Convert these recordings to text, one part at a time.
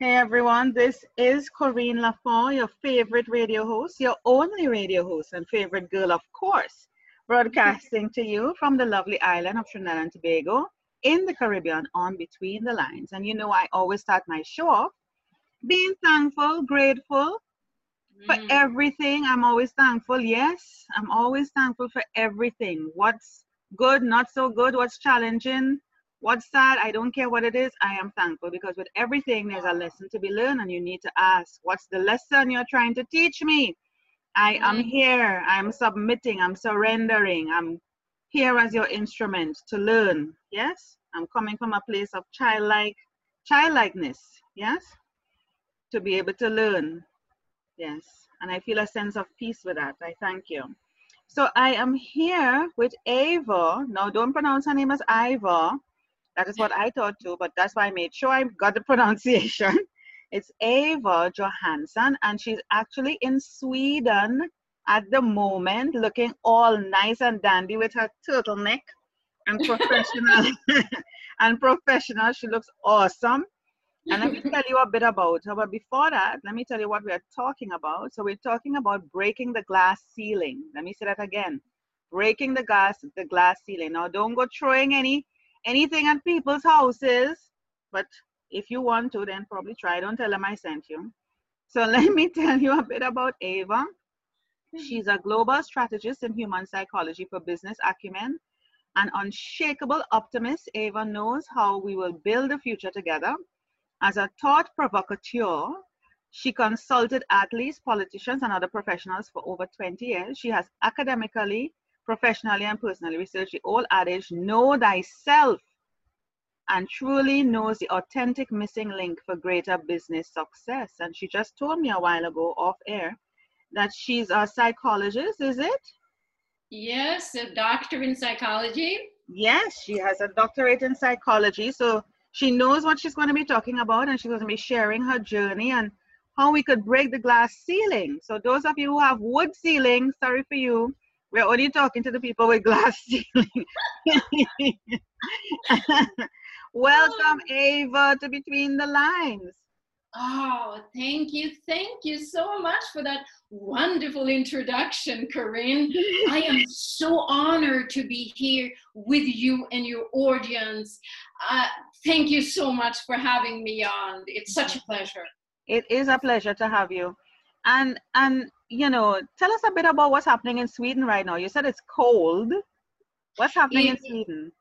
Hey everyone, this is Corine La Font, your favorite radio host, your only radio host and favorite girl, of course, broadcasting to you from the lovely island of Trinidad and Tobago in the Caribbean on Between the Lines. And you know, I always start my show off being thankful, grateful for Mm. everything. I'm always thankful. Yes, I'm always thankful for everything. What's good, not so good, what's challenging, what's sad, I don't care what it is, I am thankful because with everything there's a lesson to be learned and you need to ask, what's the lesson you're trying to teach me? I am Mhm. here, I'm submitting, I'm surrendering, I'm here as your instrument to learn. Yes? I'm coming from a place of childlike childlikeness. Yes? To be able to learn. Yes. And I feel a sense of peace with that. I thank you. So I am here with Eivor. Now don't pronounce her name as Iva. That is what I thought too, but that's why I made sure I got the pronunciation. It's Eivor Johansson, and she's actually in Sweden at the moment, looking all nice and dandy with her turtleneck and professional. and professional. She looks awesome. And let me tell you a bit about her. But before that, let me tell you what we are talking about. So we're talking about breaking the glass ceiling. Let me say that again. Breaking the glass, the glass ceiling. Now don't go throwing any anything at people's houses. But if you want to, then probably try. Don't tell them I sent you. So let me tell you a bit about Eivor. She's a global strategist in human psychology for business acumen. An unshakable optimist, Eivor knows how we will build the future together. As a thought provocateur, she consulted athletes, politicians, and other professionals for over 20 years. She has academically, professionally, and personally researched the old adage know thyself and truly knows the authentic missing link for greater business success. And she just told me a while ago off air that she's a psychologist, is it? Yes, a doctor in psychology. Yes, she has a doctorate in psychology. So she knows what she's going to be talking about and she's going to be sharing her journey and how we could break the glass ceiling. So those of you who have wood ceilings, sorry for you. We're only talking to the people with glass ceiling. Welcome, Eivor, to Between the Lines. Oh, thank you. Thank you so much for that wonderful introduction, Corine. I am so honored to be here with you and your audience. Uh, thank you so much for having me on. It's such a pleasure. It is a pleasure to have you. And and you know, tell us a bit about what's happening in Sweden right now. You said it's cold. What's happening in Sweden?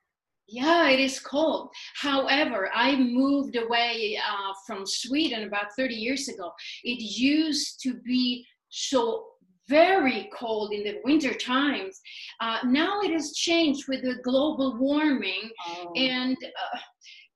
Yeah, it is cold. However, I moved away uh, from Sweden about 30 years ago. It used to be so very cold in the winter times. Uh, now it has changed with the global warming. And uh,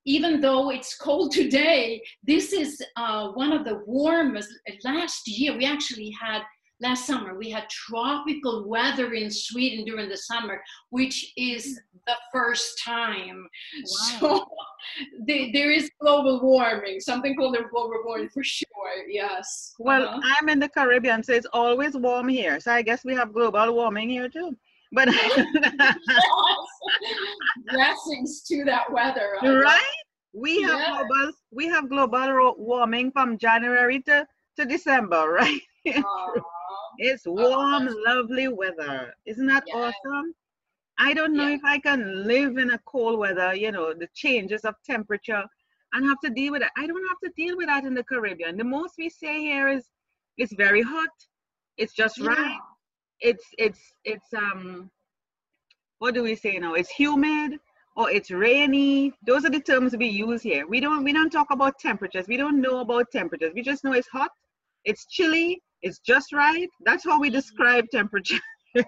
even though it's cold today, this is uh, one of the warmest. Last year, we actually had, last summer, we had tropical weather in Sweden during the summer, which is the first time. So the, there is global warming, something called the global warming for sure, yes. Well, Uh-huh. I'm in the Caribbean, so it's always warm here. So I guess we have global warming here too. But Blessings to that weather. Right, we have Yeah. global we have global warming from January to to December, right? It's warm, lovely weather. Isn't that Yeah. awesome? I don't know Yeah. if I can live in a cold weather, you know, the changes of temperature and have to deal with it. I don't have to deal with that in the Caribbean. The most we say here is it's very hot. It's just right. It's it's it's um what do we say now? It's humid or it's rainy. Those are the terms we use here. We don't we don't talk about temperatures. We don't know about temperatures. We just know it's hot, it's chilly, it's just right. That's how we describe temperature.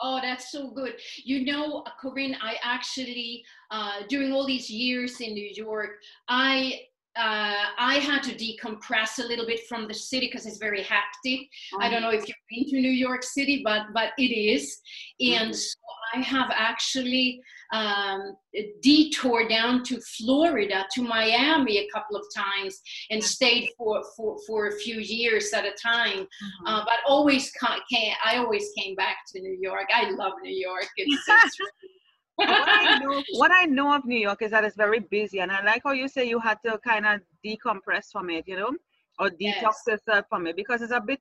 Oh, that's so good. You know, uh, Corine, I actually, uh, during all these years in New York, I uh, I had to decompress a little bit from the city because it's very hectic. I don't know if you've been to New York City, but but it is, and so I have actually um, detoured down to Florida, to Miami a couple of times, and stayed for for for a few years at a time. Mhm. Uh, but always ca- came, I always came back to New York. I love New York. It's, it's what, I know, what I know of New York is that it's very busy, and I like how you say you had to kind of decompress from it, you know, or detox yes. yourself from it because it's a bit,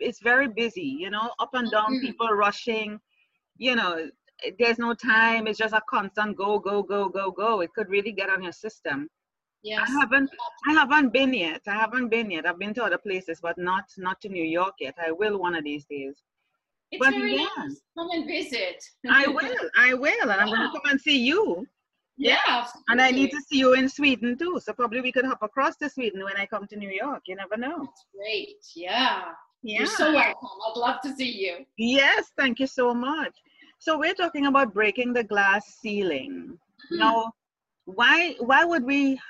it's very busy, you know, up and down, mm-hmm. people rushing, you know, there's no time. It's just a constant go, go, go, go, go. It could really get on your system. Yes. I haven't I haven't been yet. I haven't been yet. I've been to other places, but not not to New York yet. I will one of these days. It's but very nice. Come and visit. I will. I will, and I'm going to come and see you. Yeah. yeah. And I need to see you in Sweden too. So probably we could hop across to Sweden when I come to New York. You never know. That's great. Yeah. Yeah. You're so welcome. I'd love to see you. Yes, thank you so much. So we're talking about breaking the glass ceiling. Mm-hmm. Now, why why would we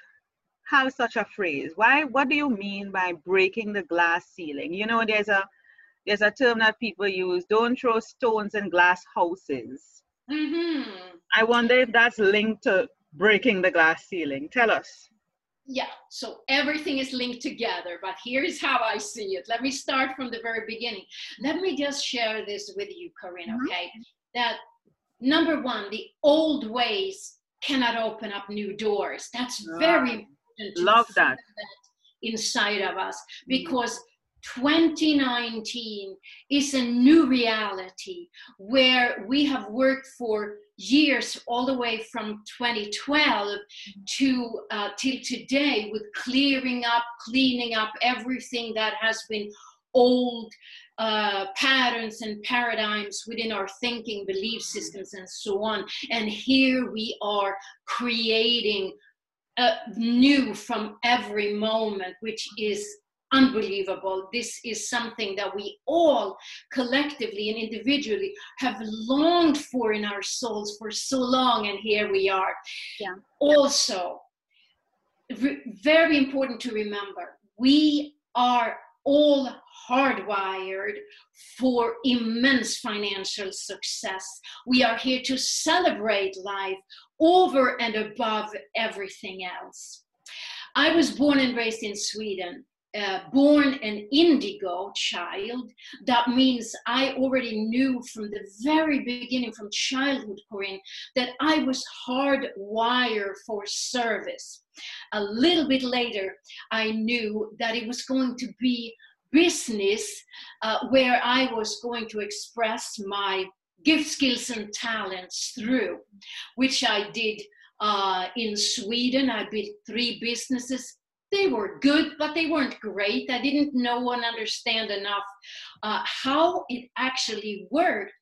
have such a phrase? Why what do you mean by breaking the glass ceiling? You know, there's a there's a term that people use don't throw stones in glass houses. Mm-hmm. I wonder if that's linked to breaking the glass ceiling. Tell us. Yeah, so everything is linked together, but here's how I see it. Let me start from the very beginning. Let me just share this with you, Corine, mm-hmm. okay? That number one, the old ways cannot open up new doors. That's very important. Love that. that. Inside of us mm-hmm. because mm-hmm 2019 is a new reality where we have worked for years all the way from 2012 to uh, till today with clearing up cleaning up everything that has been old uh, patterns and paradigms within our thinking belief systems and so on. And here we are creating uh, new from every moment which is unbelievable. This is something that we all collectively and individually have longed for in our souls for so long, and here we are. Yeah. Also, re- very important to remember we are all hardwired for immense financial success. We are here to celebrate life over and above everything else. I was born and raised in Sweden born an indigo child, that means I already knew from the very beginning, from childhood, Corine, that I was hardwired for service. A little bit later, I knew that it was going to be business uh, where I was going to express my gift, skills, and talents through, which I did uh, in Sweden. I built three businesses they were good, but they weren't great. I didn't know and understand enough uh, how it actually worked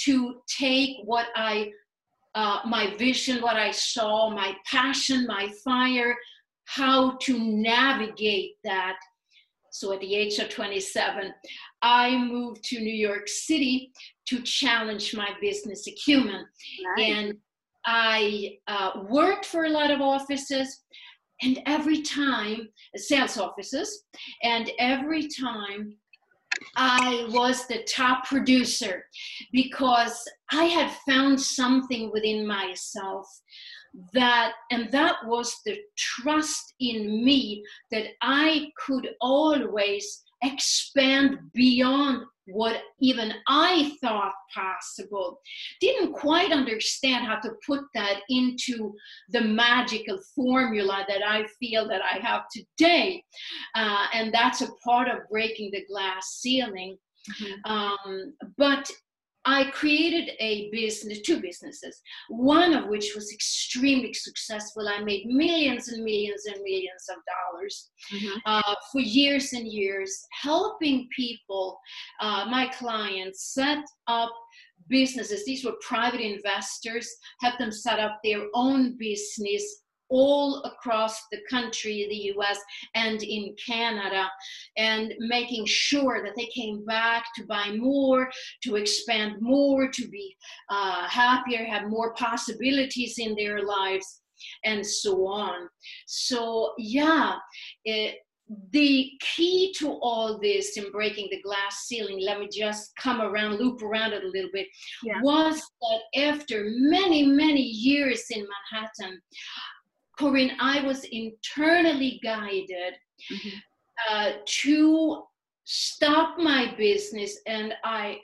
to take what I, uh, my vision, what I saw, my passion, my fire, how to navigate that. So at the age of 27, I moved to New York City to challenge my business acumen. Nice. And I uh, worked for a lot of offices. And every time, sales offices, and every time I was the top producer because I had found something within myself that, and that was the trust in me that I could always expand beyond what even I thought possible. Didn't quite understand how to put that into the magical formula that I feel that I have today. Uh, and that's a part of breaking the glass ceiling. Mm-hmm. Um, but I created a business, two businesses, one of which was extremely successful. I made millions and millions and millions of dollars mm-hmm. uh, for years and years, helping people, uh, my clients, set up businesses. These were private investors, help them set up their own business all across the country, the US and in Canada, and making sure that they came back to buy more, to expand more, to be uh, happier, have more possibilities in their lives, and so on. So, yeah. It, the key to all this in breaking the glass ceiling, let me just come around, loop around it a little bit, yeah. was that after many, many years in Manhattan, Corine, I was internally guided mm-hmm. uh, to stop my business, and I,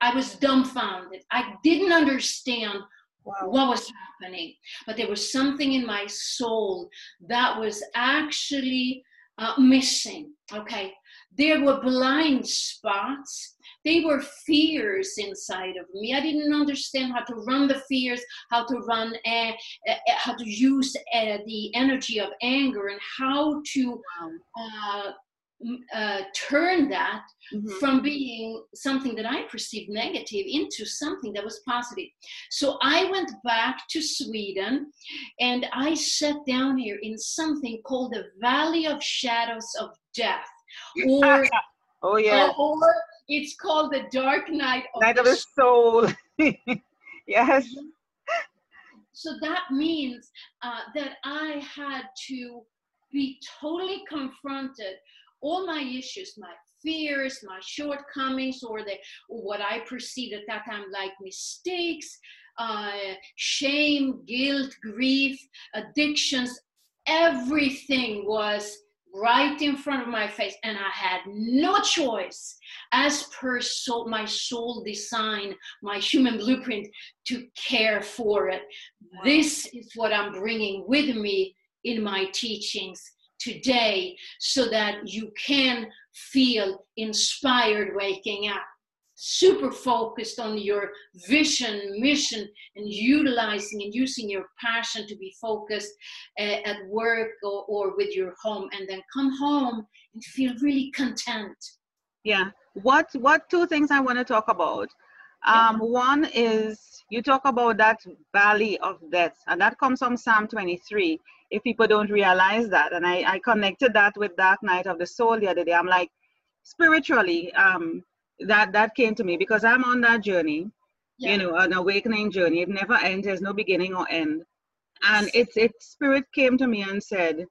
I was dumbfounded. I didn't understand wow. what was happening. But there was something in my soul that was actually uh, missing. Okay. There were blind spots. They were fears inside of me. I didn't understand how to run the fears, how to run, uh, uh, how to use uh, the energy of anger, and how to uh, uh, turn that mm-hmm. from being something that I perceived negative into something that was positive. So I went back to Sweden and I sat down here in something called the Valley of Shadows of Death. Or, oh, yeah. Or, or, it's called the Dark Night of, Night the, of the Soul. yes. So that means uh, that I had to be totally confronted all my issues, my fears, my shortcomings, or the or what I perceived at that time like mistakes, uh, shame, guilt, grief, addictions, everything was right in front of my face and i had no choice. As per soul, my soul design my human blueprint to care for it. This is what i'm bringing with me in my teachings today so that you can feel inspired waking up super focused on your vision mission and utilizing and using your passion to be focused uh, at work or, or with your home and then come home and feel really content yeah what what two things i want to talk about um, one is you talk about that valley of death and that comes from psalm 23 if people don't realize that. And I, I connected that with Dark Night of the Soul the other day. I'm like, spiritually, um, that that came to me because I'm on that journey, yeah. you know, an awakening journey. It never ends. There's no beginning or end. And it's it spirit came to me and said,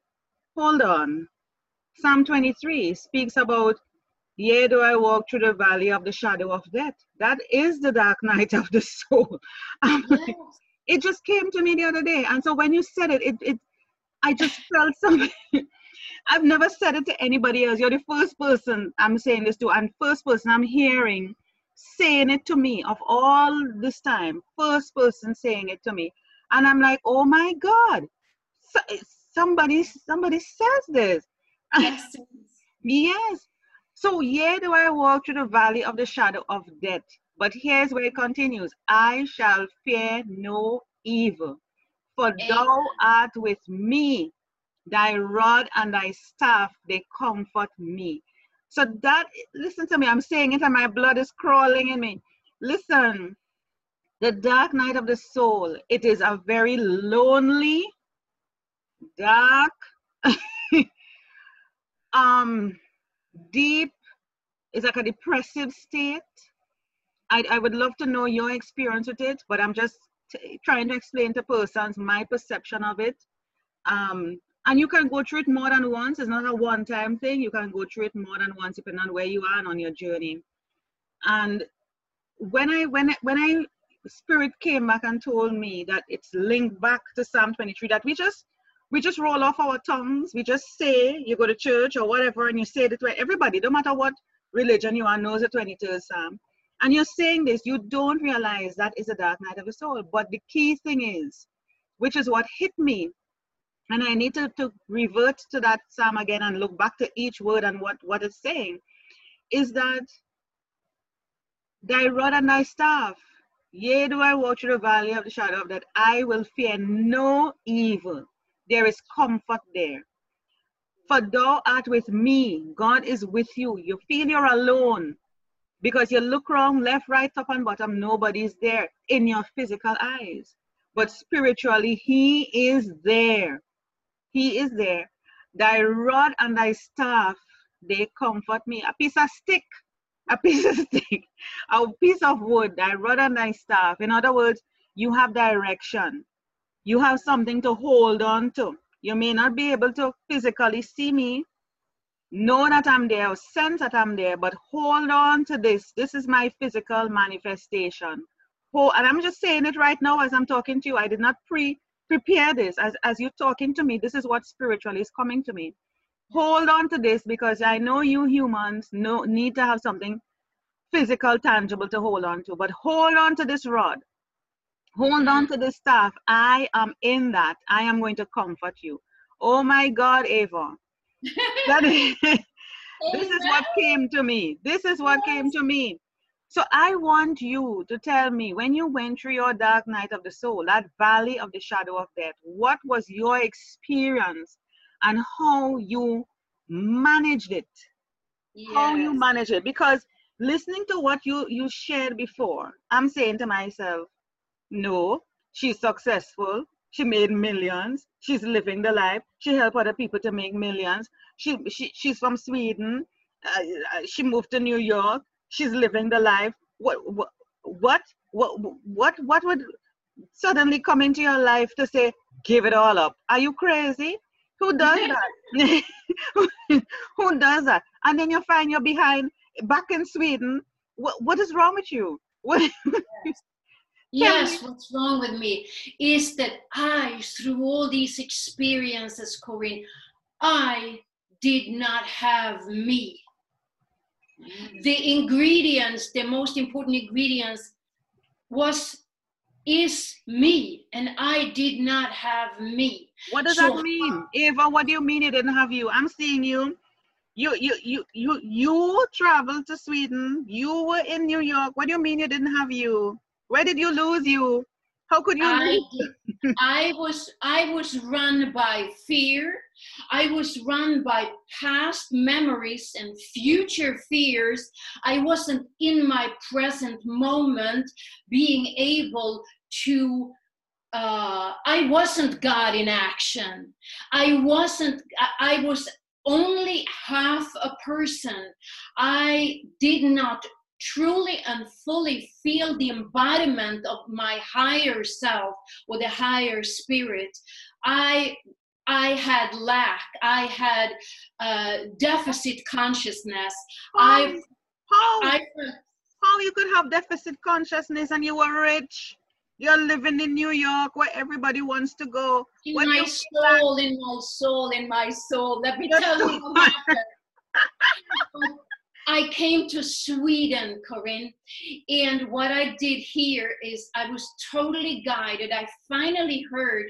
Hold on. Psalm 23 speaks about Yea, do I walk through the valley of the shadow of death. That is the dark night of the soul. Yes. Like, it just came to me the other day. And so when you said it, it, it I just felt something. I've never said it to anybody else. You're the first person I'm saying this to, and first person I'm hearing saying it to me of all this time. First person saying it to me, and I'm like, oh my God, so, somebody, somebody says this. Yes. yes. So yeah, do I walk through the valley of the shadow of death? But here's where it continues: I shall fear no evil for thou art with me, thy rod and thy staff, they comfort me. So that, listen to me, I'm saying it and my blood is crawling in me. Listen, the dark night of the soul, it is a very lonely, dark, um, deep, it's like a depressive state. I, I would love to know your experience with it, but I'm just trying to explain to persons my perception of it. Um, and you can go through it more than once. It's not a one-time thing. You can go through it more than once depending on where you are and on your journey. And when I when when I spirit came back and told me that it's linked back to Psalm 23, that we just we just roll off our tongues. We just say you go to church or whatever, and you say it to everybody, no matter what religion you are, knows the 23rd Psalm. And you're saying this, you don't realize that is a dark night of the soul. But the key thing is, which is what hit me, and I need to, revert to that psalm again and look back to each word and what, what it's saying, is that thy rod and thy staff, yea, do I walk through the valley of the shadow of that, I will fear no evil. There is comfort there. For thou art with me, God is with you. You feel you're alone because you look around left, right, top, and bottom, nobody's there in your physical eyes. But spiritually, He is there. He is there. Thy rod and thy staff, they comfort me. A piece of stick, a piece of stick, a piece of wood, thy rod and thy staff. In other words, you have direction. You have something to hold on to. You may not be able to physically see me, know that I'm there, or sense that I'm there, but hold on to this. This is my physical manifestation. Oh, and I'm just saying it right now as I'm talking to you. I did not pre prepare this. As, as you're talking to me, this is what spiritually is coming to me. Hold on to this because I know you humans know, need to have something physical, tangible to hold on to. But hold on to this rod. Hold on to the staff. I am in that. I am going to comfort you. Oh my God, Eivor. That is, this is what came to me. This is what came to me. So I want you to tell me when you went through your dark night of the soul, that valley of the shadow of death, what was your experience and how you managed it? Yes. How you managed it? Because listening to what you you shared before, I'm saying to myself, no, she's successful. She made millions. She's living the life. She helped other people to make millions. She, she she's from Sweden. Uh, uh, she moved to New York. She's living the life. What what what what what, would suddenly come into your life to say give it all up? Are you crazy? Who does that? Who does that? And then you find you're behind back in Sweden. What what is wrong with you? What, Yes, what's wrong with me is that I, through all these experiences, Corine, I did not have me. Mm. The ingredients, the most important ingredients, was is me, and I did not have me. What does So that mean, Eivor? What do you mean you didn't have you? I'm seeing you. You you you you you traveled to Sweden. You were in New York. What do you mean you didn't have you? Where did you lose you? How could you I, I was I was run by fear. I was run by past memories and future fears. I wasn't in my present moment being able to uh, I wasn't God in action. I wasn't, I, I was only half a person. I did not truly and fully feel the embodiment of my higher self or the higher spirit. I I had lack. I had uh, deficit consciousness. I how, how you could have deficit consciousness and you were rich? You're living in New York where everybody wants to go. in When my soul, in my soul, in my soul. Let me tell you what happened. I came to Sweden, Corine, and what I did here is I was totally guided. I finally heard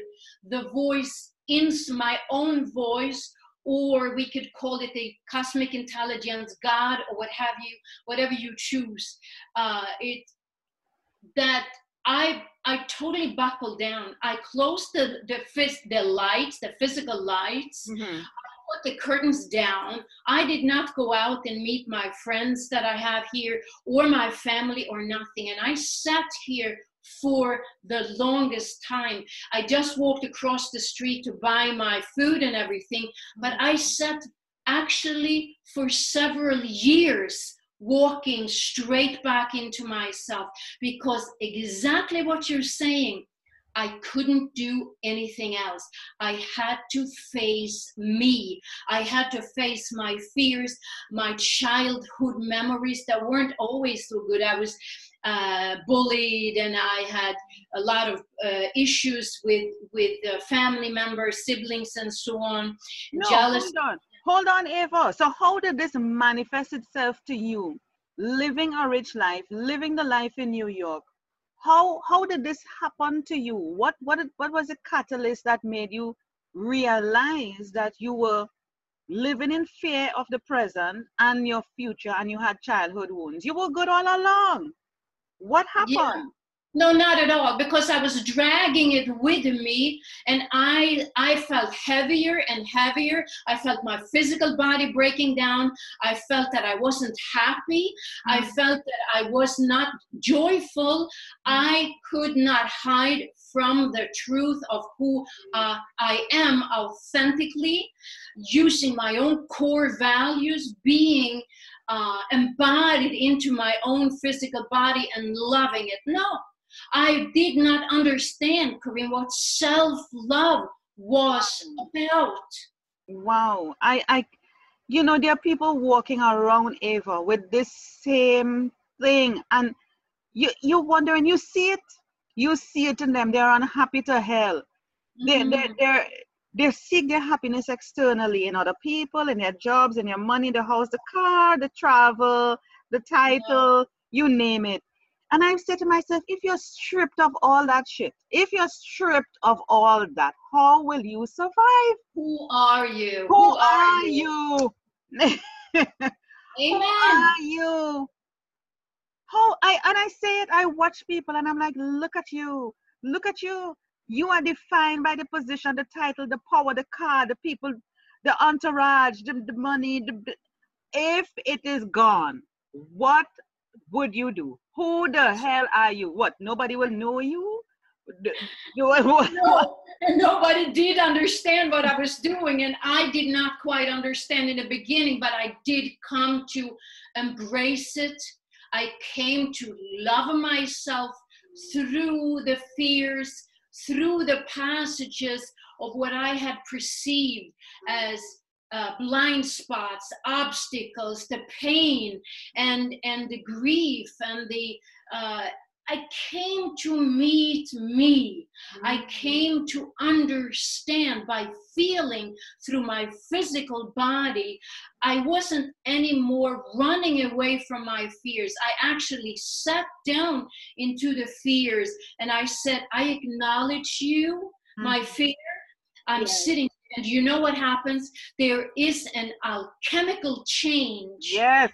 the voice in my own voice, or we could call it the cosmic intelligence, God, or what have you, whatever you choose. Uh, it that I I totally buckled down. I closed the the the lights, the physical lights, Mhm. Put the curtains down. I did not go out and meet my friends that I have here or my family or nothing. And I sat here for the longest time. I just walked across the street to buy my food and everything, but I sat actually for several years walking straight back into myself because exactly what you're saying I couldn't do anything else. I had to face me. I had to face my fears, my childhood memories that weren't always so good. I was uh, bullied, and I had a lot of uh, issues with with uh, family members, siblings, and so on. No, Jealous. hold on. Hold on, Eivor. So how did this manifest itself to you? Living a rich life, living the life in New York. How how did this happen to you? What what what was the catalyst that made you realize that you were living in fear of the present and your future and you had childhood wounds? You were good all along. What happened? No, not at all, because I was dragging it with me, and I I felt heavier and heavier. I felt my physical body breaking down. I felt that I wasn't happy. I Mm. felt that I was not joyful. I could not hide from the truth of who uh, I am authentically, using my own core values, being uh, embodied into my own physical body and loving it. No, I did not understand, Corine, what self love was about. Wow. I, I, you know, there are people walking around Eivor with this same thing, and you, you're wondering, you see it, you see it in them. They're unhappy to hell. They, they, Mhm. they're, they seek their happiness externally in other people, in their jobs, in their money, the house, the car, the travel, the title, you name it. And I say to myself, if you're stripped of all that shit, if you're stripped of all that, how will you survive? Who are you? Who, Who are, are, you? you? Amen. Who are you? How I and I say it, I watch people and I'm like, look at you, look at you. You are defined by the position, the title, the power, the car, the people, the entourage, the, the money. The, if it is gone, what would you do? Who the hell are you? What? Nobody will know you? no, nobody did understand what I was doing, and I did not quite understand in the beginning, but I did come to embrace it I came to love myself through the fears, through the passages of what I had perceived as uh, blind spots, obstacles, the pain, and and the grief, and the uh, I came to meet me. I mm-hmm. came to understand by feeling through my physical body. I wasn't anymore running away from my fears. I actually sat down into the fears and I said, I acknowledge you, mm-hmm. my fear. I'm yes. sitting and you know what happens? There is an alchemical change. Yes.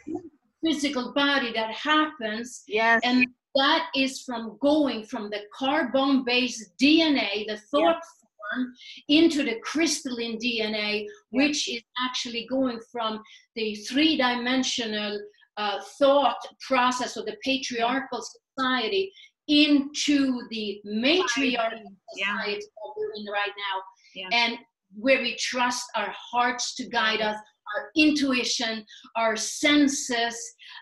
Physical body that happens. Yes. And that is from going from the carbon based DNA, the thought yeah. form, into the crystalline DNA, yeah. which is actually going from the three dimensional uh, thought process of the patriarchal society into the matriarchal yeah. society that we're in right now. And where we trust our hearts to guide us, our intuition, our senses.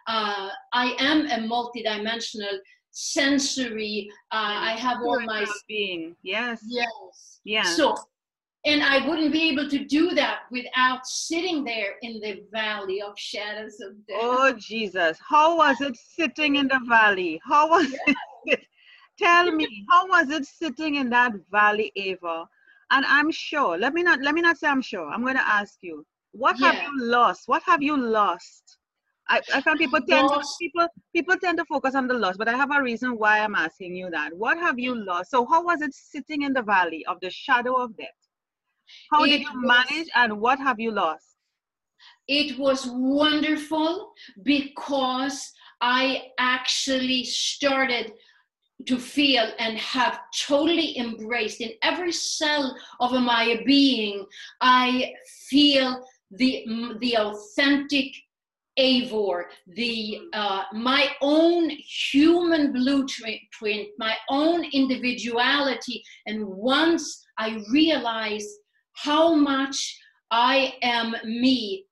Uh, I am a multidimensional sensory. Uh, I have all my being. Yes. Yes. Yes. So, and I wouldn't be able to do that without sitting there in the valley of shadows of death. Oh Jesus! How was it sitting in the valley? How was it? Tell me, how was it sitting in that valley, Eivor? And I'm sure. Let me not. Let me not say I'm sure. I'm going to ask you what yeah. have you lost? What have you lost? I, I find people tend to, people people tend to focus on the loss, but I have a reason why I'm asking you that. What have you lost? So how was it sitting in the valley of the shadow of death? How it did you manage and what have you lost? It was wonderful because I actually started to feel and have totally embraced in every cell of my being i feel the the authentic Eivor, the uh, my own human blueprint, my own individuality, and once I realize how much I am me,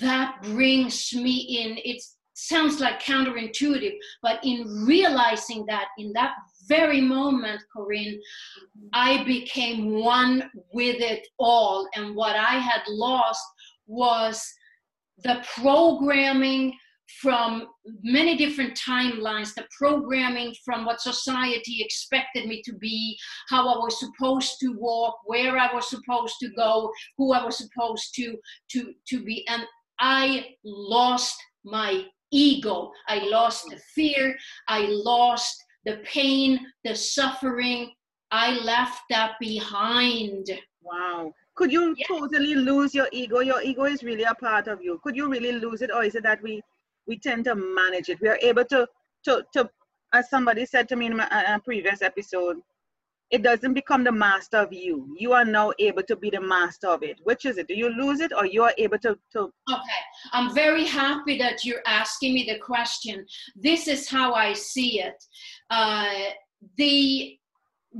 that brings me in. It sounds like counterintuitive, but in realizing that in that very moment, Corine, I became one with it all, and what I had lost was the programming from many different timelines the programming from what society expected me to be how i was supposed to walk where i was supposed to go who i was supposed to to to be. And i lost my ego. I lost the fear. I lost the pain the suffering. I left that behind wow. Could you totally lose your ego? Your ego is really a part of you. Could you really lose it or is it that we we tend to manage it? We are able to to, to as somebody said to me in, my, a previous episode it doesn't become the master of you. You are now able to be the master of it. Which is it? Do you lose it or you are able to, to okay. I'm very happy that you're asking me the question. This is how i see it. Uh, the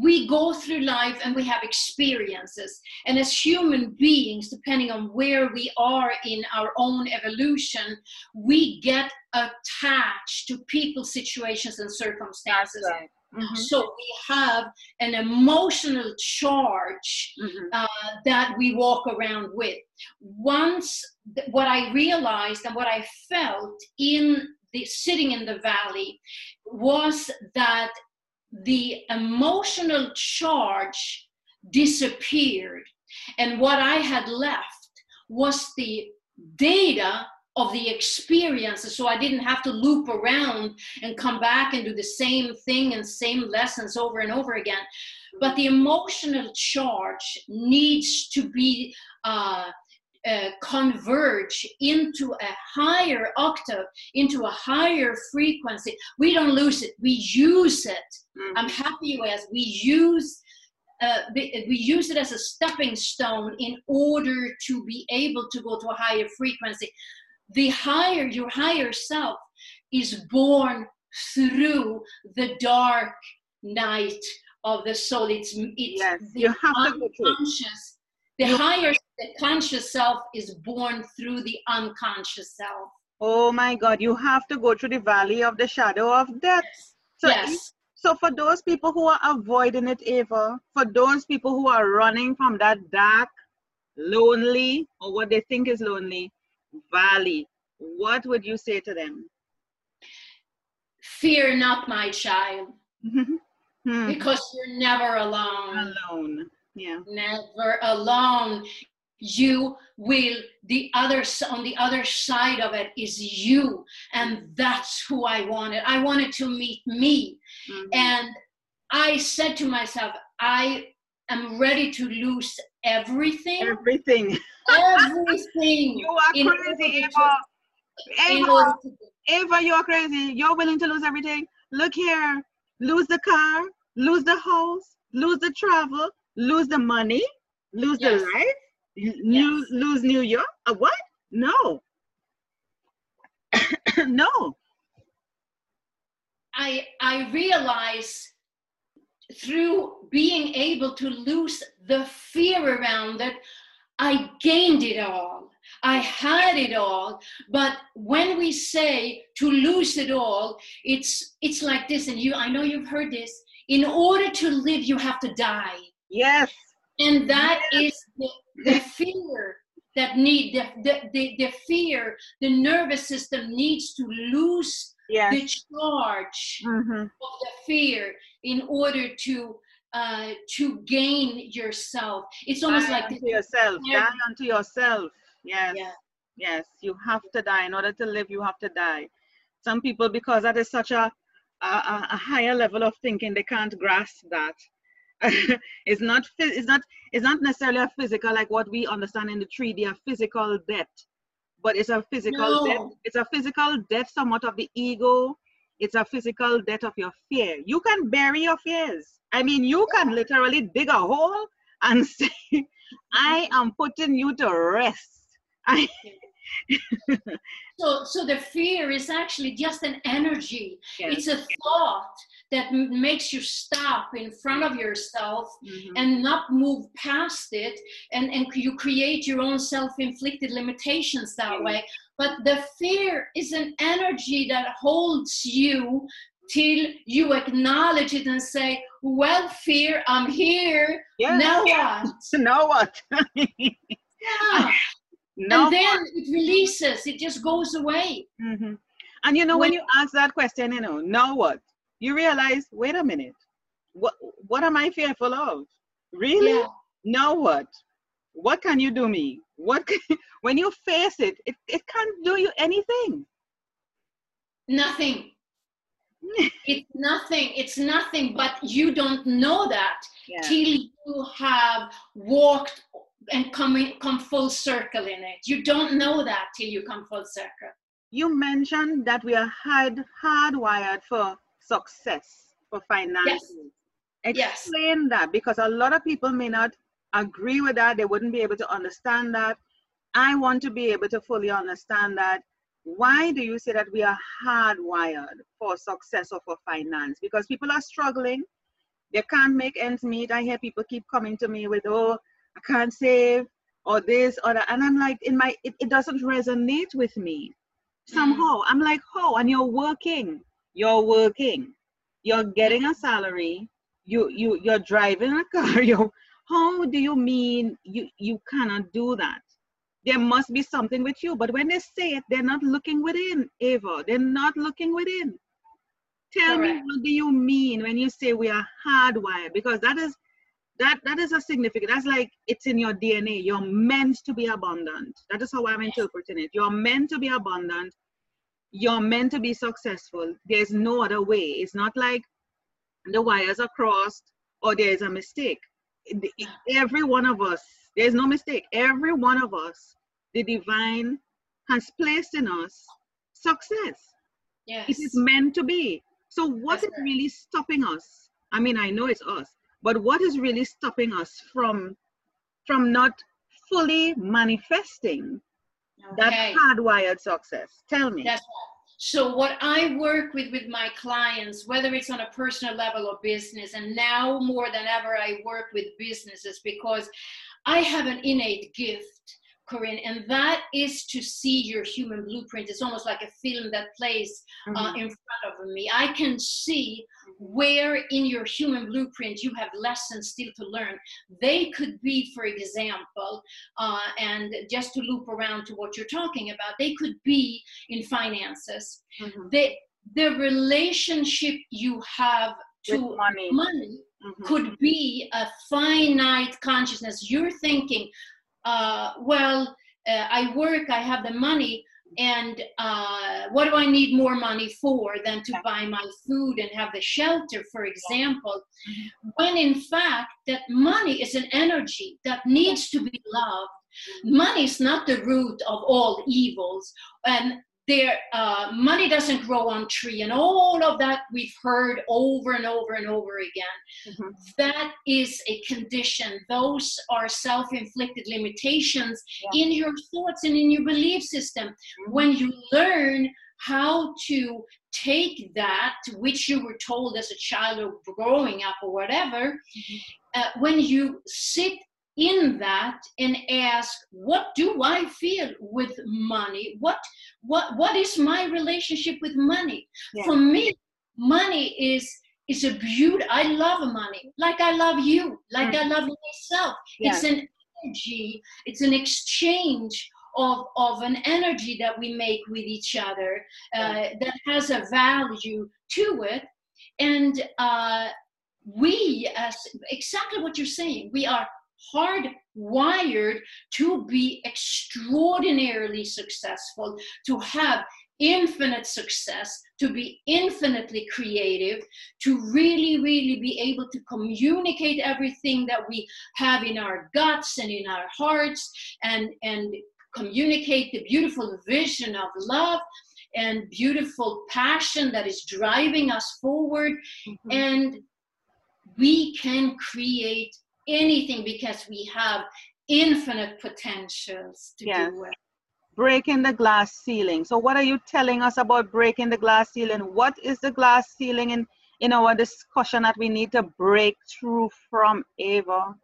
we go through life and we have experiences. And as human beings, depending on where we are in our own evolution, we get attached to people, situations, and circumstances. Right. Mm-hmm. So we have an emotional charge mm-hmm. uh, that we walk around with. Once, th- what I realized and what I felt in the sitting in the valley was that the emotional charge disappeared. And what I had left was the data of the experiences so i didn't have to loop around and come back and do the same thing and same lessons over and over again but the emotional charge needs to be uh, uh, converge into a higher octave, into a higher frequency. We don't lose it, we use it. Mm-hmm. I'm happy as we use. Uh, we use it as a stepping stone in order to be able to go to a higher frequency. The higher, your higher self is born through the dark night of the soul. It's, it's yes, have unconscious. The you higher the conscious self is born through the unconscious self. Oh my God, you have to go through the valley of the shadow of death. Yes. So, yes. so for those people who are avoiding it, Eivor, for those people who are running from that dark, lonely, or what they think is lonely valley, what would you say to them? Fear not, my child. Hmm. Because you're never alone. Alone. Yeah. Never alone. You will the other on the other side of it is you, and that's who I wanted. I wanted to meet me, mm-hmm. and I said to myself, I am ready to lose everything. Everything. Everything. you are crazy, Eivor. Eivor, Eivor, you're crazy. You're willing to lose everything. Look here. Lose the car, lose the house, lose the travel, lose the money, lose yes. the life, yes. lose New York. A what? No. no. I I realize through being able to lose the fear around it, I gained it all. I had it all. But when we say to lose it all, it's it's like this, and you I know you've heard this. In order to live, you have to die. Yes. And that yes. is the, the fear that need the, the, the, the, fear, the nervous system needs to lose yes. the charge mm-hmm. of the fear in order to uh, to gain yourself. It's almost die like unto yourself. Die unto yourself. Yes. Yeah. Yes. You have to die. In order to live, you have to die. Some people, because that is such a a, a higher level of thinking, they can't grasp that. it's not it's not it's not necessarily a physical like what we understand in the 3D, a physical death, but it's a physical no. death. It's a physical death, somewhat of the ego. It's a physical death of your fear. You can bury your fears. I mean, you can literally dig a hole and say, "I am putting you to rest." I so, so the fear is actually just an energy. Yes. It's a thought that makes you stop in front of yourself mm-hmm. and not move past it and, and you create your own self-inflicted limitations that mm-hmm. way but the fear is an energy that holds you till you acknowledge it and say well fear i'm here yes. now what now what yeah. No and then it releases it just goes away mm-hmm. and you know when, when you ask that question you know now what you realize, wait a minute, what what am I fearful of? Really? Yeah. Now what? What can you do me? What can, when you face it, it, it can't do you anything. Nothing. it's nothing. It's nothing, but you don't know that yeah. till you have walked and come in, come full circle in it. You don't know that till you come full circle. You mentioned that we are hard hardwired for success for finance. Yes. Explain yes. that because a lot of people may not agree with that. They wouldn't be able to understand that. I want to be able to fully understand that. Why do you say that we are hardwired for success or for finance? Because people are struggling. They can't make ends meet. I hear people keep coming to me with, oh, I can't save or this or that. And I'm like, in my, it, it doesn't resonate with me. Somehow, mm. I'm like, oh, and you're working you're working, you're getting a salary, you you you're driving a car. You how do you mean you you cannot do that? There must be something with you. But when they say it, they're not looking within, Eivor. They're not looking within. Tell Correct. me what do you mean when you say we are hardwired? Because that is that that is a significant that's like it's in your dna you're meant to be abundant that is how i'm interpreting it you're meant to be abundant you're meant to be successful. There's no other way. It's not like the wires are crossed or there's a mistake. Every one of us there's no mistake. Every one of us the divine has placed in us success. Yes. it is meant to be. So what is really stopping us? I mean i know it's us but what is really stopping us from from not fully manifesting okay. that hardwired success. Tell me. That's so what I work with with my clients, whether it's on a personal level or business, and now more than ever, I work with businesses because I have an innate gift Corine, and that is to see your human blueprint. It's almost like a film that plays uh, mm-hmm. in front of me. I can see where in your human blueprint you have lessons still to learn. They could be, for example, uh, and just to loop around to what you're talking about, they could be in finances. Mm-hmm. They, the relationship you have to With money, money mm-hmm. could be a finite consciousness. You're thinking, uh, well, uh, I work, I have the money, and uh, what do I need more money for than to buy my food and have the shelter, for example? When in fact, that money is an energy that needs to be loved. Money is not the root of all evils. And their uh, money doesn't grow on tree and all of that we've heard over and over and over again mm-hmm. that is a condition those are self-inflicted limitations yeah. in your thoughts and in your belief system mm-hmm. when you learn how to take that which you were told as a child or growing up or whatever mm-hmm. uh, when you sit in that and ask what do i feel with money what what what is my relationship with money yeah. for me money is is a beauty i love money like i love you like mm. i love myself yeah. it's an energy it's an exchange of, of an energy that we make with each other uh, that has a value to it and uh, we as exactly what you're saying we are hardwired to be extraordinarily successful, to have infinite success, to be infinitely creative, to really, really be able to communicate everything that we have in our guts and in our hearts and, and communicate the beautiful vision of love and beautiful passion that is driving us forward. Mm-hmm. And we can create anything because we have infinite potentials to yes. do it. Breaking the glass ceiling. So, what are you telling us about breaking the glass ceiling? What is the glass ceiling in, in our discussion that we need to break through from, Eivor?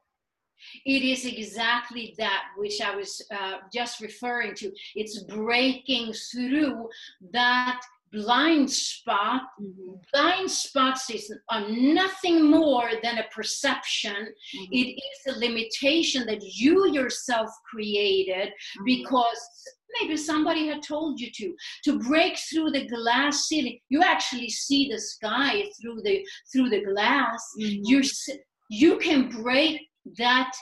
It is exactly that which I was uh, just referring to. It's breaking through that blind spot mm-hmm. blind spots is, are nothing more than a perception mm-hmm. it is a limitation that you yourself created mm-hmm. because maybe somebody had told you to to break through the glass ceiling you actually see the sky through the through the glass mm-hmm. you you can break that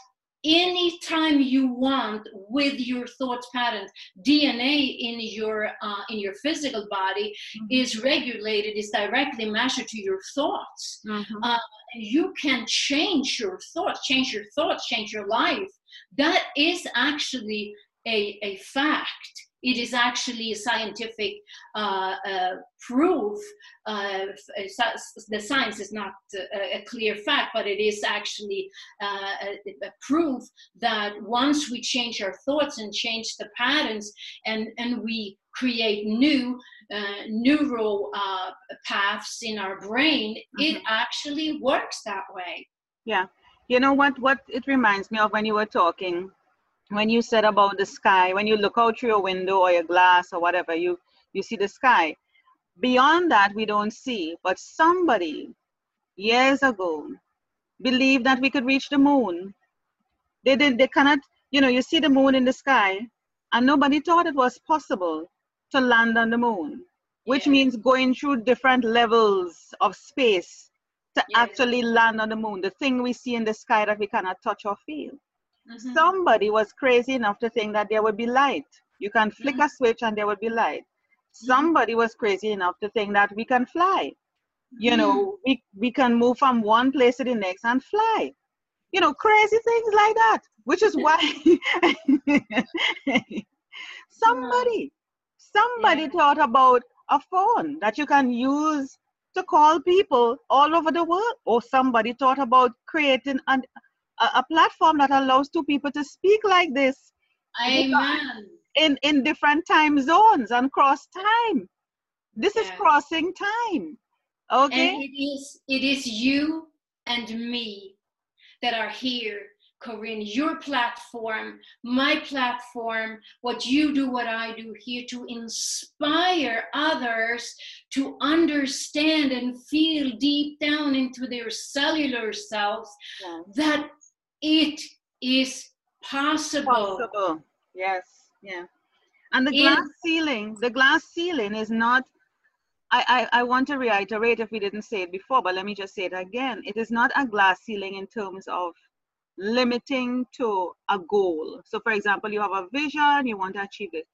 anytime you want with your thoughts patterns dna in your uh, in your physical body mm-hmm. is regulated is directly measured to your thoughts mm-hmm. uh, you can change your thoughts change your thoughts change your life that is actually a, a fact it is actually a scientific uh, uh, proof. Uh, the science is not a, a, clear fact, but it is actually uh, a, a, proof that once we change our thoughts and change the patterns and, and we create new uh, neural uh, paths in our brain, mm-hmm. it actually works that way. Yeah. You know what, what it reminds me of when you were talking when you said about the sky, when you look out through your window or your glass or whatever, you you see the sky. Beyond that, we don't see. But somebody years ago believed that we could reach the moon. They did. They cannot. You know, you see the moon in the sky, and nobody thought it was possible to land on the moon, which yeah. means going through different levels of space to Yes. actually land on the moon, the thing we see in the sky that we cannot touch or feel. Mhm. Somebody was crazy enough to think that there would be light. You can flick mm-hmm. a switch and there would be light. Mm-hmm. Somebody was crazy enough to think that we can fly. You know, mm-hmm. we, we can move from one place to the next and fly. You know, crazy things like that, which is why somebody, somebody Yeah. thought about a phone that you can use to call people all over the world, or somebody thought about creating an, a, a platform that allows two people to speak like this Amen. in, in different time zones and cross time. This is crossing time. Okay? And it is it is you and me that are here, Corine. Your platform, my platform, what you do, what I do here to inspire others to understand and feel deep down into their cellular selves that it is possible. possible. Yes, yeah. And the In- glass ceiling, the glass ceiling is not. I, I, I want to reiterate if we didn't say it before, but let me just say it again. It is not a glass ceiling in terms of limiting to a goal. So, for example, you have a vision, you want to achieve it.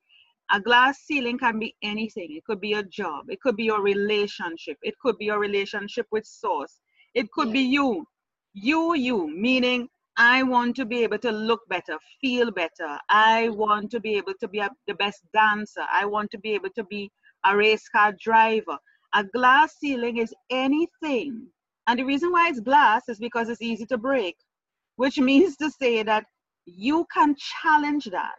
A glass ceiling can be anything. It could be a job, it could be your relationship, it could be your relationship with source, it could Yeah. be you. You, you, meaning I want to be able to look better, feel better. I want to be able to be a, the best dancer. I want to be able to be a race car driver. A glass ceiling is anything. And the reason why it's glass is because it's easy to break, which means to say that you can challenge that.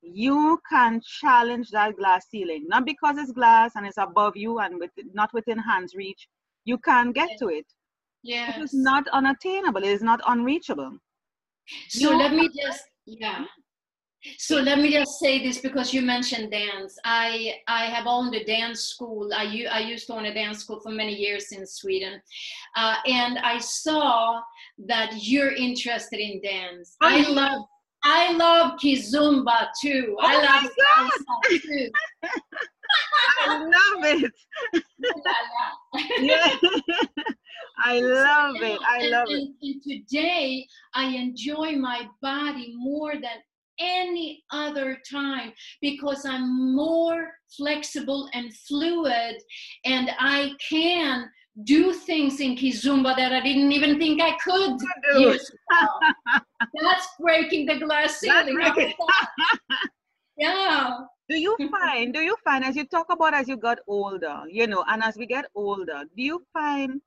You can challenge that glass ceiling, not because it's glass and it's above you and with, not within hand's reach. You can get to it. It Yes. is not unattainable. It is not unreachable. So You- let me just yeah. So let me just say this because you mentioned dance. I I have owned a dance school. I I used to own a dance school for many years in Sweden, uh, and I saw that you're interested in dance. Oh, I yeah. love I love kizomba too. I Oh my love salsa too. I love it. Yeah. I love it. I And- it. and- today, I enjoy my body more than any other time because I'm more flexible and fluid, and I can do things in Kizomba that I didn't even think I could. do. years ago. That's breaking the glass ceiling. Breaking- Yeah. Do you find, do you find as you talk about as you got older, you know, and as we get older, do you find,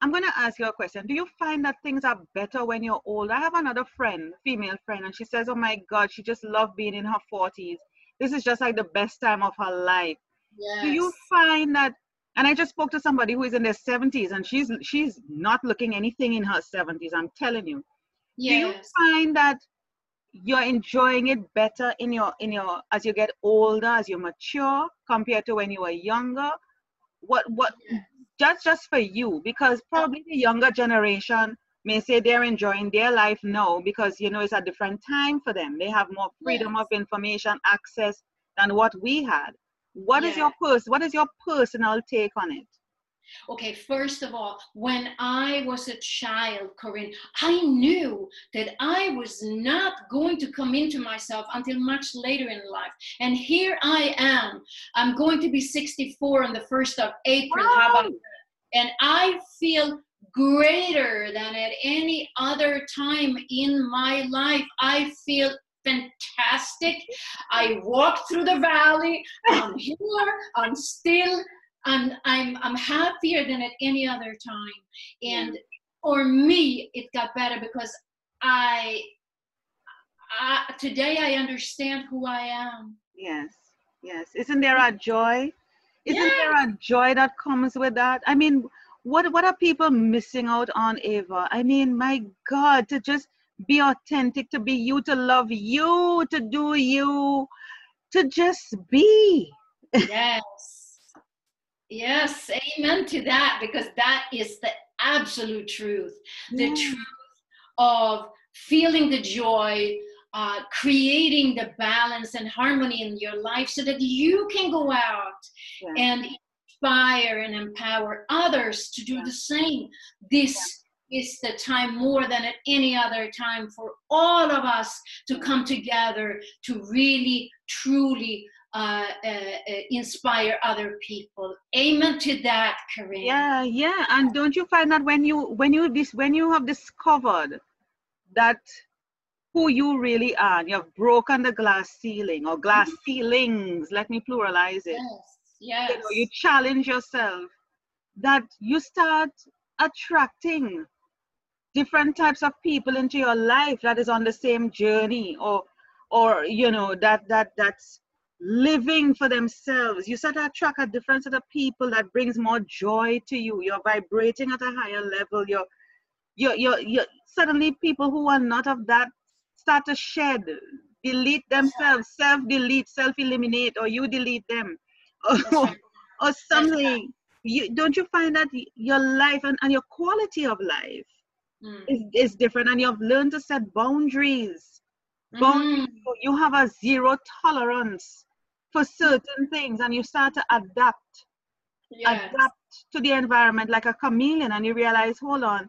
I'm going to ask you a question. Do you find that things are better when you're older? I have another friend, female friend, and she says, oh my God, she just loved being in her 40s. This is just like the best time of her life. Yes. Do you find that, and I just spoke to somebody who is in their 70s and she's, she's not looking anything in her 70s, I'm telling you. do you find that you're enjoying it better in your in your as you get older as you mature compared to when you were younger what what. Just just for you because probably the younger generation may say they're enjoying their life now because you know it's a different time for them they have more freedom Yes. of information access than what we had What is Yeah. your pers- what is your personal take on it Okay, first of all, when I was a child, Corine, I knew that I was not going to come into myself until much later in life. And here I am. I'm going to be 64 on the 1st of April. How about Wow. And I feel greater than at any other time in my life. I feel fantastic. I walked through the valley. I'm here. I'm still I'm I'm I'm happier than at any other time. And for me, it got better because I, I today I understand who I am. Yes, yes. Isn't there a joy? Isn't Yeah. there a joy that comes with that? I mean, what what are people missing out on, Eivor? I mean, my God, to just be authentic, to be you, to love you, to do you, to just be. Yes. Yes, amen to that because that is the absolute truth. The Yeah. truth of feeling the joy, uh, creating the balance and harmony in your life so that you can go out Yeah. and inspire and empower others to do the same. This yeah. is the time more than at any other time for all of us to come together to really, truly uh, uh, uh, inspire other people. Amen to that, Corine. Yeah, yeah. And don't you find that when you when you this when you have discovered that who you really are, you have broken the glass ceiling or glass mm-hmm. ceilings. Let me pluralize it. Yes, yes. You, know, you challenge yourself. That you start attracting different types of people into your life that is on the same journey or or you know that that that's living for themselves. You start to attract a different set of people that brings more joy to you. You're vibrating at a higher level. You're, you're, you're, you're suddenly people who are not of that start to shed, delete themselves, self delete, self eliminate, or you delete them, or, or something. You, don't you find that your life and, and your quality of life mm. is, is different and you've learned to set boundaries. Boundaries. Mm. You have a zero tolerance for certain things and you start to adapt yes. adapt to the environment like a chameleon and you realize hold on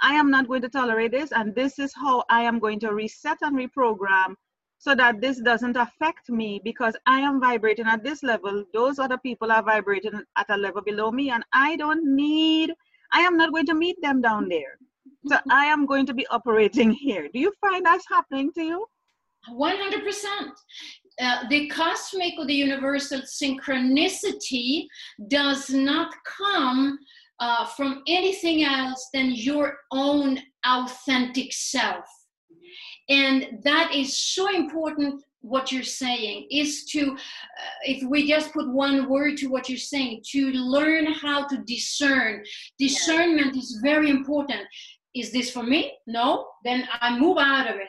i am not going to tolerate this and this is how i am going to reset and reprogram so that this doesn't affect me because i am vibrating at this level. Those other people are vibrating at a level below me and i don't need i am not going to meet them down there. So i am going to be operating here. Do you find that's happening to you? 100% uh, the cosmic or the universal synchronicity does not come uh, from anything else than your own authentic self. And that is so important. What you're saying is to, uh, if we just put one word to what you're saying, to learn how to discern. Discernment is very important. Is this for me? No? Then I move out of it.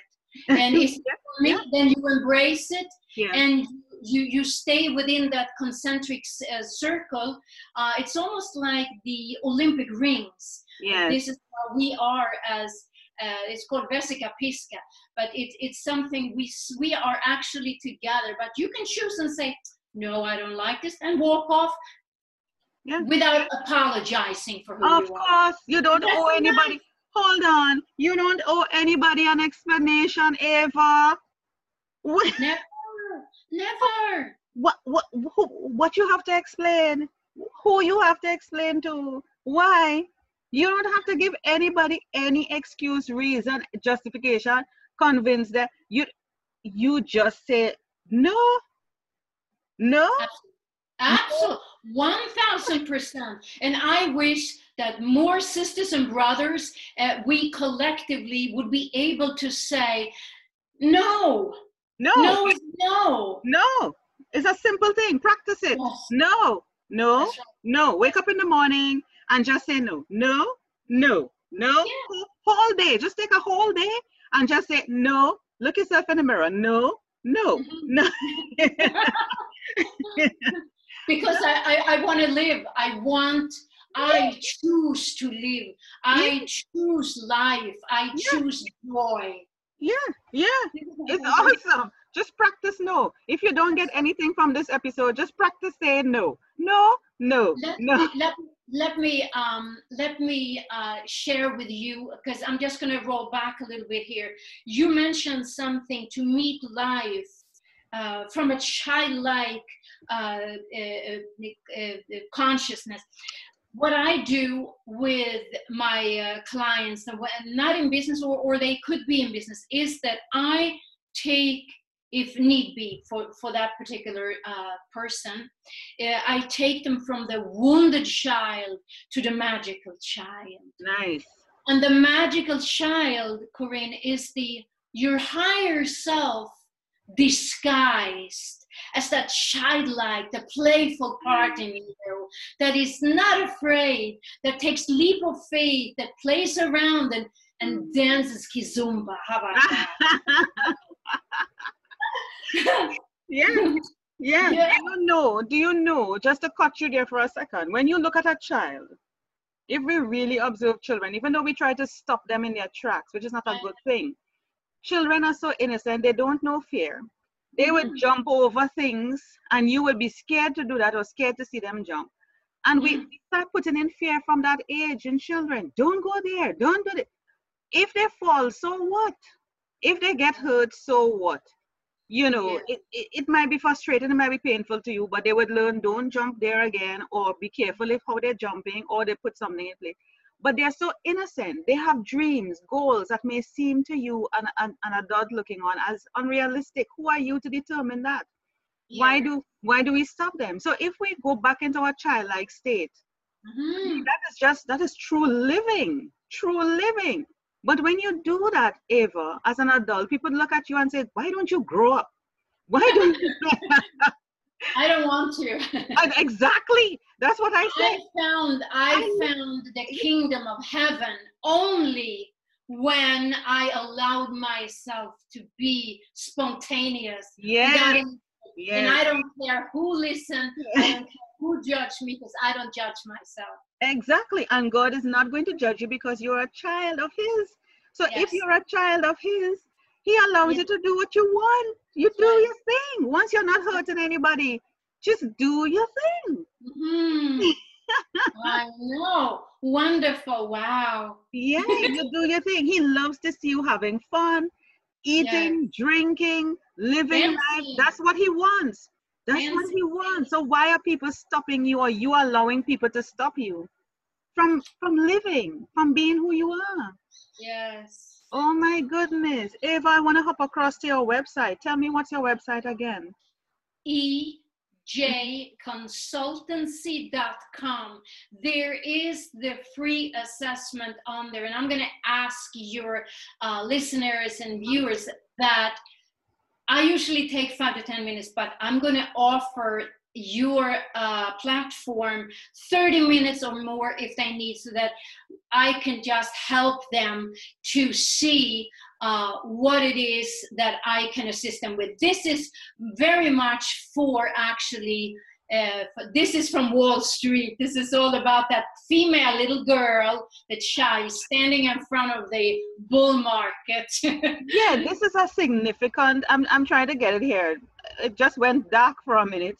And is it for me? Then you embrace it yeah. and you you stay within that concentric uh, circle uh, it's almost like the olympic rings yeah this is how we are as uh, it's called vesica piscis but it, it's something we we are actually together but you can choose and say no i don't like this and walk off yeah. without apologizing for who of you course are. you don't That's owe anybody nice. Hold on you don't owe anybody an explanation eivor Never. Never. What what who, what you have to explain? Who you have to explain to? Why? You don't have to give anybody any excuse, reason, justification, convince them. You you just say no. No. Absolutely. Thousand percent. And I wish that more sisters and brothers, uh, we collectively would be able to say, no, no. No no. No. It's a simple thing. Practice it. Yes. No. No. Right. No. Wake up in the morning and just say no. No. No. No. Yeah. Whole day. Just take a whole day and just say no. Look yourself in the mirror. No. No. Mm-hmm. No. because I, I, I want to live. I want I choose to live. I choose life. I choose joy. Yeah, yeah, it's awesome. Just practice no. If you don't get anything from this episode, just practice saying no. No, no, let, no. Let, let me um let me uh, share with you because I'm just gonna roll back a little bit here. You mentioned something to meet life uh, from a childlike uh, uh, uh, uh consciousness what I do with my uh, clients, not in business or, or they could be in business, is that I take, if need be, for, for that particular uh, person, uh, I take them from the wounded child to the magical child. Nice. And the magical child, Corine, is the your higher self disguised as that childlike, the playful part in you that is not afraid, that takes leap of faith, that plays around and, and mm. dances kizomba. How about that? yeah. Yeah. yeah. Do you know? Do you know? Just to cut you there for a second. When you look at a child, if we really observe children, even though we try to stop them in their tracks, which is not a good thing, children are so innocent, they don't know fear. They would mm-hmm. jump over things and you would be scared to do that or scared to see them jump. And we, we start putting in fear from that age in children. Don't go there. Don't do it. If they fall, so what? If they get hurt, so what? You know, Yeah. it, it, it might be frustrating, it might be painful to you, but they would learn don't jump there again or be careful if how they're jumping or they put something in place. But they're so innocent. They have dreams, goals that may seem to you, an, an, an adult looking on, as unrealistic. Who are you to determine that? why do why do we stop them so if we go back into our childlike state Mhm. that is just that is true living true living but when you do that eivor as an adult people look at you and say why don't you grow up why don't you I don't want to. Exactly that's what i said. I found I I- found the kingdom of heaven only when I allowed myself to be spontaneous. yeah any- And I don't care who listens, I don't care who judge me because I don't judge myself. exactly and god is not going to judge you because you're a child of his so if you're a child of his he allows Yes. you to do what you want you do Right. your thing once you're not hurting anybody just do your thing Mhm. I know. Wonderful. Wow. yeah you do your thing he loves to see you having fun eating drinking living life that's what he wants that's what he wants so why are people stopping you or you allowing people to stop you from from living from being who you are Yes. Oh my goodness. Eivor, I want to hop across to your website. Tell me what's your website again. ejconsultancy.com. There is the free assessment on there, and I'm going to ask your uh, listeners and viewers that I usually take five to 10 minutes, but I'm going to offer your uh, platform 30 minutes or more if they need so that I can just help them to see uh, what it is that I can assist them with. This is very much for actually, uh, this is from Wall Street. This is all about that female little girl that's shy standing in front of the bull market. Yeah, this is a significant. I'm I'm trying to get it here. It just went dark for a minute.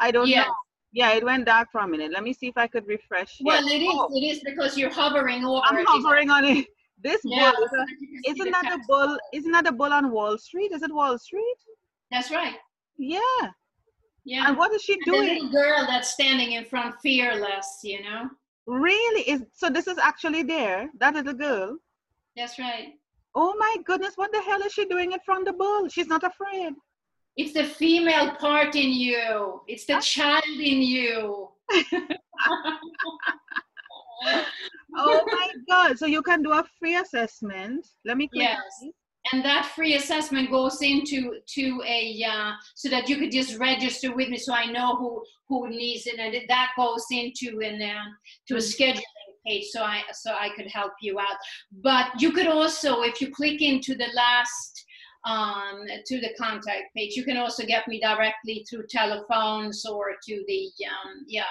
I don't Yes. know. Yeah, it went dark for a minute. Let me see if I could refresh. well, Yeah. it is. Oh, It is because you're hovering over I'm hovering on it. This Yeah, bull so a, that you can see isn't that the bull? Isn't that the bull on Wall Street? Is it Wall Street? That's right. Yeah. Yeah. And what is she And the doing? little girl that's standing in front, fearless, you know? Really? Is so? This is actually there. That little girl. That's right. Oh my goodness! What the hell is she doing in front of the bull? She's not afraid. It's the female part in you. It's the child in you. Oh my God. So you can do a free assessment. Let me click. Yes. and that free assessment goes into to a uh, so that you could just register with me so I know who who needs it and that goes into an uh, to a Mhm. scheduling page so I so I could help you out but you could also if you click into the last um, to the contact page you can also get me directly through telephones or to the um, yeah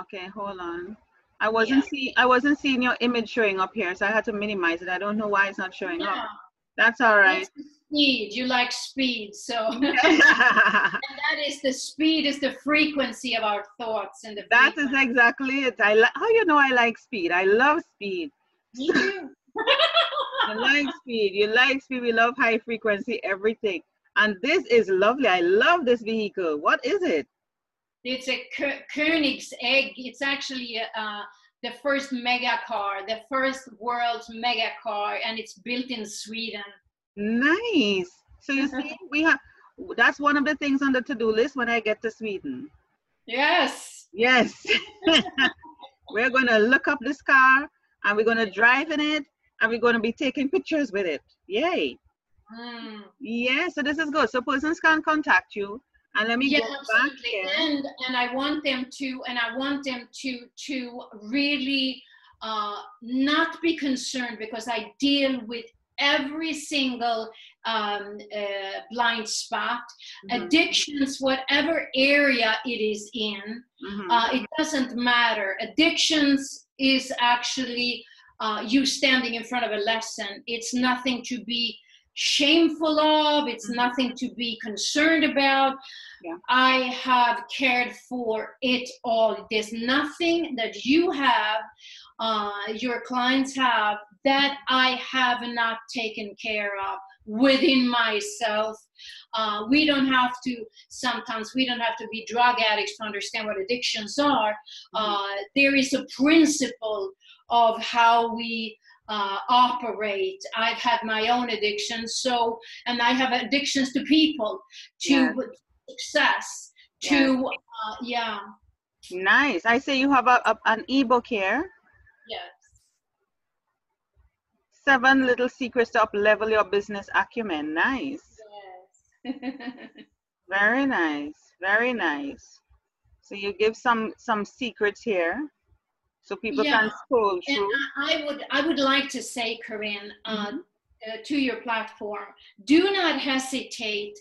Okay, hold on. I wasn't see I wasn't seeing your image showing up here, so I had to minimize it. I don't know why it's not showing yeah up. That's all right. speed you like speed so and that is the speed is the frequency of our thoughts and the that is frequency. exactly it. I li- how you know I like speed. I love speed. Me too. You like speed. You like speed. We love high frequency, everything. And this is lovely. I love this vehicle. What is it? it's a Ko- Koenigsegg. It's actually uh, the first mega car, the first world's mega car, and it's built in Sweden. Nice. So you see, we have that's one of the things on the to-do list when I get to Sweden. Yes. Yes. we're going to look up this car and we're going to drive in it and we're going to be taking pictures with it. Yay. Mm. Yeah, so this is good. So persons can contact you. And let me back absolutely. here. And and I want them to and I want them to to really uh, not be concerned because I deal with every single um, uh, blind spot, Mhm, addictions, whatever area it is in. mhm. Uh, it doesn't matter. Addictions is actually uh, you standing in front of a lesson. It's nothing to be shameful of, it's Mhm. nothing to be concerned about. Yeah. I have cared for it all. There's nothing that you have, uh, your clients have, that I have not taken care of within myself. Uh, we don't have to, sometimes we don't have to be drug addicts to understand what addictions are. Uh, there is a principle of how we uh, operate. I've had my own addictions, so, and I have addictions to people, to Yeah. success, to, uh, yeah, Nice. I see you have a, a, an ebook here. yes. Seven little secrets to up level your business acumen. Nice. Yes. Very nice. Very nice. So you give some some secrets here, so people Yeah. can scroll and through. I, I would I would like to say, Corine, uh, Mhm. uh, to your platform, do not hesitate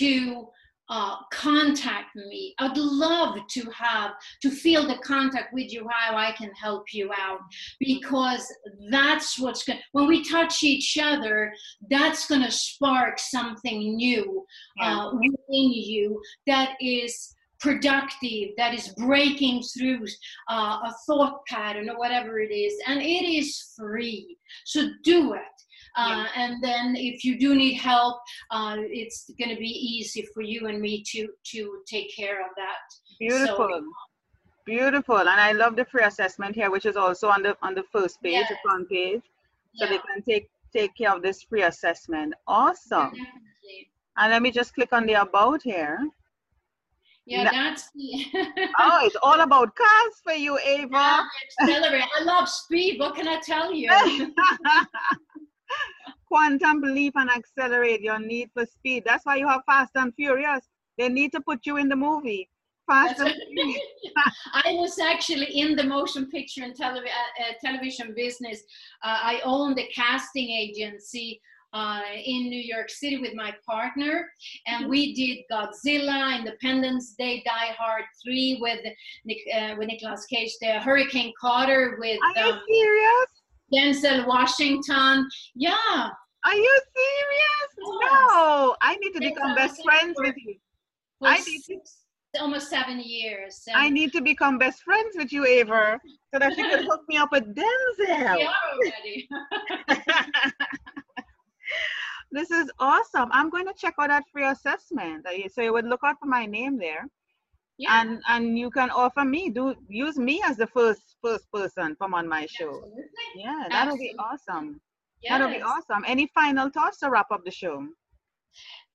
to uh, contact me. I'd love to have to feel the contact with you, how I can help you out, because that's what's going. When we touch each other, that's going to spark something new uh, within you that is productive that is breaking through uh, a thought pattern or whatever it is and it is free so do it uh, and then if you do need help uh, it's going to be easy for you and me to to take care of that Beautiful. Beautiful. And I love the free assessment here, which is also on the on the first page, the front page. So they can take take care of this free assessment. Awesome. definitely. And let me just click on the about here. Yeah that's the Oh, it's all about cars for you, Eivor. Yeah, accelerate. I love speed. What can I tell you? Quantum belief and accelerate your need for speed. That's why you have Fast and Furious. They need to put you in the movie. Fast and. Furious. I was actually in the motion picture and televi- uh, uh, television business. Uh, I owned a casting agency uh, in New York City with my partner, and Mhm. we did Godzilla, Independence Day, Die Hard 3 with Nick, uh, with Nicolas Cage, the Hurricane Carter with Are you um, serious? Denzel Washington. Yeah. Are you serious? Yes. No. I need to become best friends for- with you. I need to almost seven years. I need to become best friends with you, Eivor, so that you could hook me up with Denzel. we are already. this is awesome. I'm going to check out that free assessment. So you would look out for my name there, yeah. and and you can offer me do use me as the first first person from on my show. Absolutely. Yeah, that'll be Absolutely. awesome. That'll be awesome. Any final thoughts to wrap up the show?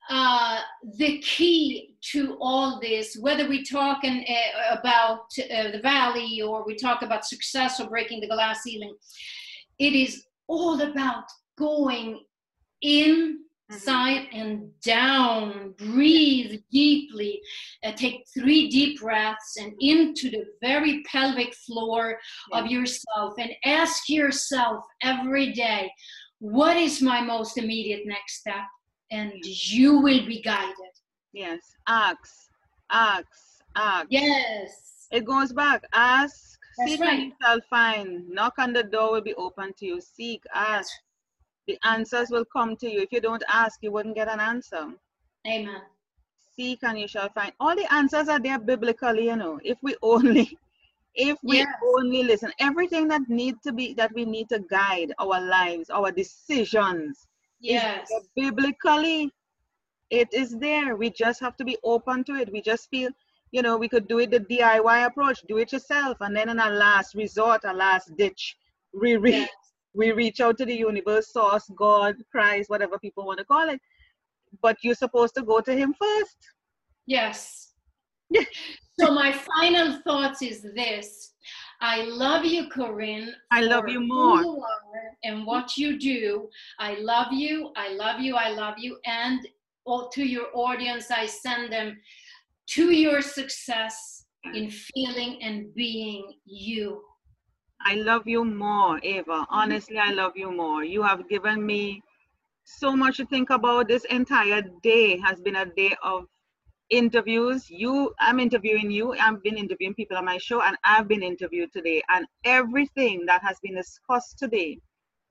uh, the key to all this, whether we talk in, uh, about uh, the valley or we talk about success or breaking the glass ceiling, it is all about going inside and down. Breathe deeply. Uh, take three deep breaths and into the very pelvic floor of yourself and ask yourself every day, what is my most immediate next step? and you will be guided. Yes. Ask, ask, ask. Yes. It goes back. Ask, That's seek, right. and you shall find. Knock on the door will be open to you. Seek, ask. The answers will come to you. If you don't ask, you wouldn't get an answer. Amen. Seek and you shall find. All the answers are there biblically, you know. If we only, if we Yes. only listen, everything that need to be that we need to guide our lives, our decisions, Yes. biblically. It is there. We just have to be open to it. We just feel, you know, we could do it the DIY approach, do it yourself, and then in a last resort, a last ditch, we reach, Yes. We reach out to the universe, source, God, Christ, whatever people want to call it. But you're supposed to go to Him first. Yes. So my final thoughts is this. I love you, Corine. I love you more. you and what you do. I love you. I love you. I love you. And all to your audience, I send them to your success in feeling and being you. I love you more, Eivor. Mm-hmm. Honestly, I love you more. You have given me so much to think about. This entire day has been a day of interviews. You, I'm interviewing you. I've been interviewing people on my show, and I've been interviewed today. And everything that has been discussed today,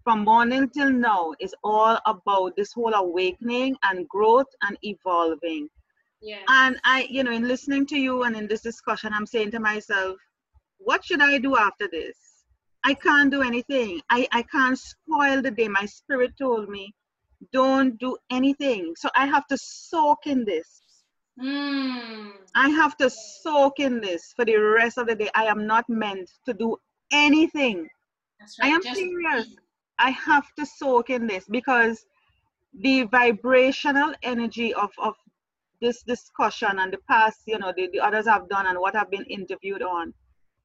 from morning till now is all about this whole awakening and growth and evolving. Yeah. And I, you know, in listening to you and in this discussion, I'm saying to myself, what should I do after this? I can't do anything. I, I can't spoil the day. My spirit told me, don't do anything. So I have to soak in this. Mm. I have to soak in this for the rest of the day. I am not meant to do anything. That's I am Just serious. be. I have to soak in this because the vibrational energy of, of this discussion and the past, you know, the, the others have done and what I've been interviewed on,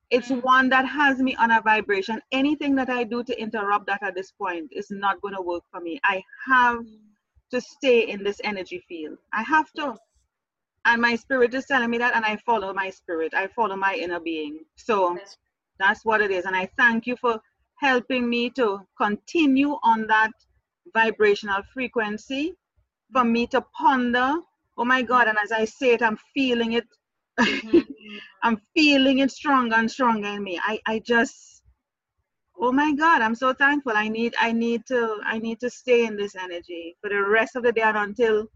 it's one that has me on a vibration. Anything that I do to interrupt that at this point is not going to work for me. I have to stay in this energy field. I have to. And my spirit is telling me that, and I follow my spirit. I follow my inner being. So that's what it is. And I thank you for helping me to continue on that vibrational frequency, for me to ponder. Oh my God. And as I say it, I'm feeling it. Mhm. I'm feeling it stronger and stronger in me. I, I just, oh my God, I'm so thankful. I need, I need to, I need to stay in this energy for the rest of the day and until,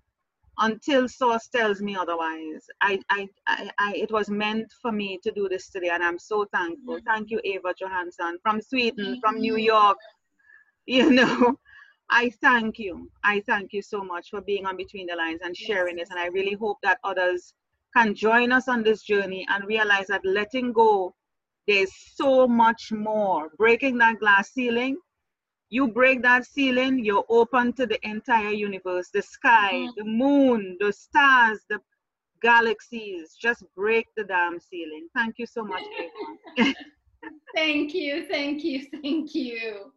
until source tells me otherwise. I, I, I, I it was meant for me to do this today and I'm so thankful. Mhm. Thank you, Eivor Johansson from Sweden, from New Mhm. York. You know, I thank you. I thank you so much for being on Between the Lines and sharing this. And I really hope that others can join us on this journey and realize that letting go, there's so much more. Breaking that glass ceiling, you break that ceiling, you're open to the entire universe, the sky, Mhm. the moon, the stars, the galaxies. Just break the damn ceiling. Thank you so much, Thank you, thank you, thank you.